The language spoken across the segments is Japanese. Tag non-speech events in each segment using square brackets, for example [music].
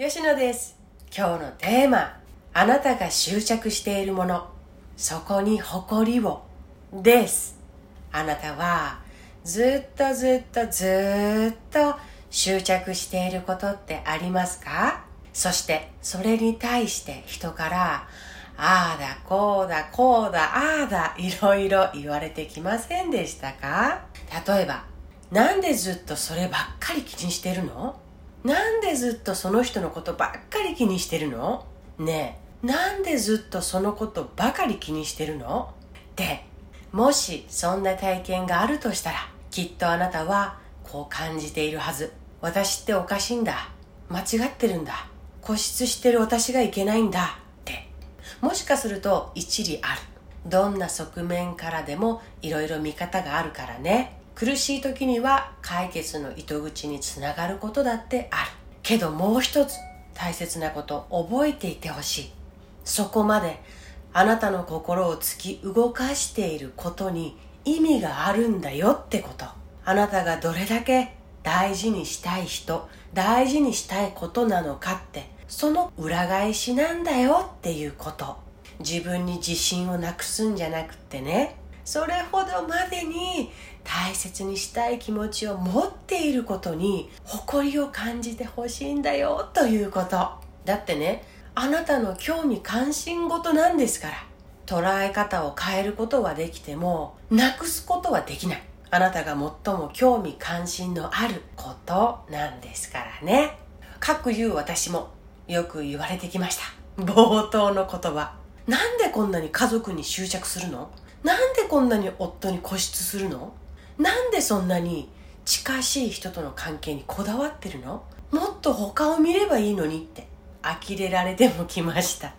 吉野です。今日のテーマあなたが執着しているもの。そこに誇りを。です。あなたはずっとずっとずっと執着していることってありますか？そしてそれに対して人からああだこうだこうだああだいろいろ言われてきませんでしたか？例えばなんでずっとそればっかり気にしてるの？なんでずっとその人のことばっかり気にしてるの？ねえ、なんでずっとそのことばかり気にしてるの？で、もしそんな体験があるとしたら、きっとあなたはこう感じているはず。私っておかしいんだ。間違ってるんだ。固執してる私がいけないんだ。って。もしかすると一理ある。どんな側面からでもいろいろ見方があるからね。苦しい時には解決の糸口につながることだってある。けどもう一つ大切なこと覚えていてほしい。そこまであなたの心を突き動かしていることに意味があるんだよってこと。あなたがどれだけ大事にしたい人大事にしたいことなのかって。その裏返しなんだよっていうこと。自分に自信をなくすんじゃなくってね。それほどまでに大切にしたい気持ちを持っていることに誇りを感じてほしいんだよということ。だってねあなたの興味関心事なんですから。捉え方を変えることはできてもなくすことはできない。あなたが最も興味関心のあることなんですからね。各言う私もよく言われてきました。冒頭の言葉。なんでこんなに家族に執着するの？なんでこんなに夫に固執するの？なんでそんなに近しい人との関係にこだわってるの？もっと他を見ればいいのにって。呆れられてもきました。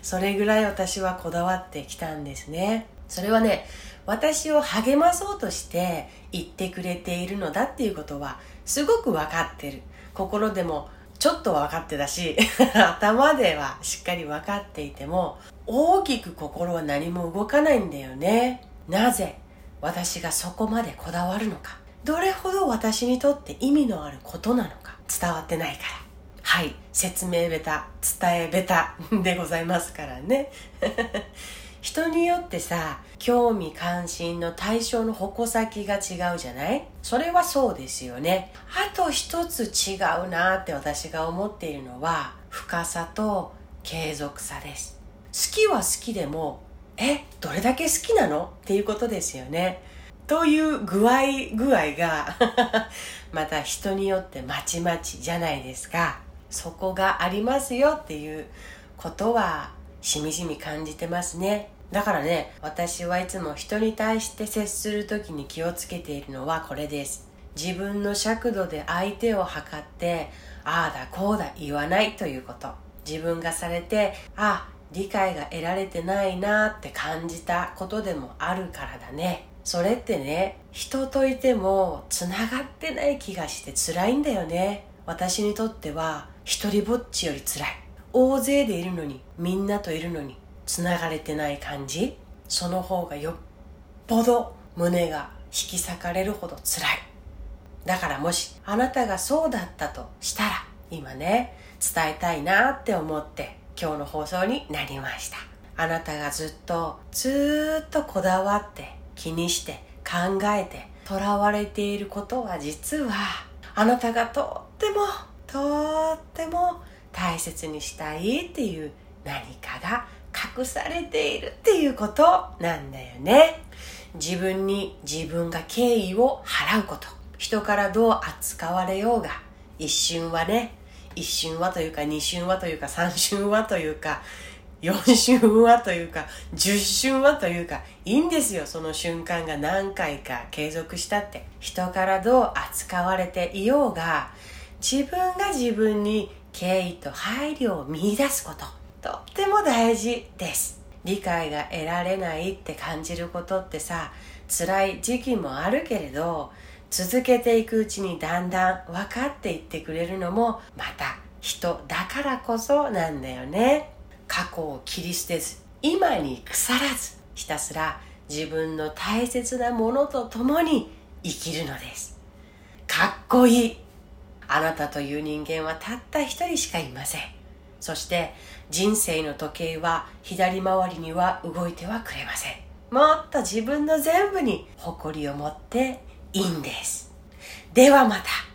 それぐらい私はこだわってきたんですね。それはね私を励まそうとして言ってくれているのだっていうことはすごく分かってる。心でもちょっと分かってたし [laughs] 頭ではしっかり分かっていても大きく心は何も動かないんだよね。なぜ私がそこまでこだわるのか。どれほど私にとって意味のあることなのか。伝わってないから。はい。説明ベタ伝えベタでございますからね。[laughs] 人によってさ興味関心の対象の矛先が違うじゃない？それはそうですよね。あと一つ違うなって私が思っているのは深さと継続さです。好きは好きでもえどれだけ好きなの？っていうことですよね。という具合具合が [laughs] また人によってまちまちじゃないですか。そこがありますよっていうことはしみじみ感じてますね。だからね私はいつも人に対して接する時に気をつけているのはこれです。自分の尺度で相手を測ってああだこうだ言わないということ。自分がされてあ理解が得られてないなって感じたことでもあるからだね。それってね人といてもつながってない気がして辛いんだよね。私にとっては一人ぼっちより辛い。大勢でいるのにみんなといるのにつながれてない感じその方がよっぽど胸が引き裂かれるほど辛い。だからもしあなたがそうだったとしたら今ね伝えたいなって思って今日の放送になりました。あなたがずっとずっとこだわって気にして考えてとらわれていることは実はあなたがとってもとっても大切にしたいっていう何かが隠されているっていうことなんだよね。自分に自分が敬意を払うこと。人からどう扱われようが一瞬はね。一瞬はというか二瞬はというか三瞬はというか4瞬はというか10瞬はというかいいんですよ。その瞬間が何回か継続したって。人からどう扱われていようが自分が自分に敬意と配慮を見いだすこと。とっても大事です。理解が得られないって感じることってさ辛い時期もあるけれど続けていくうちにだんだん分かっていってくれるのもまた人だからこそなんだよね。過去を切り捨てず今に腐らずひたすら自分の大切なものと共に生きるのです。かっこいい。あなたという人間はたった一人しかいません。そして人生の時計は左回りには動いてはくれません。もっと自分の全部に誇りを持っていいんです。ではまた。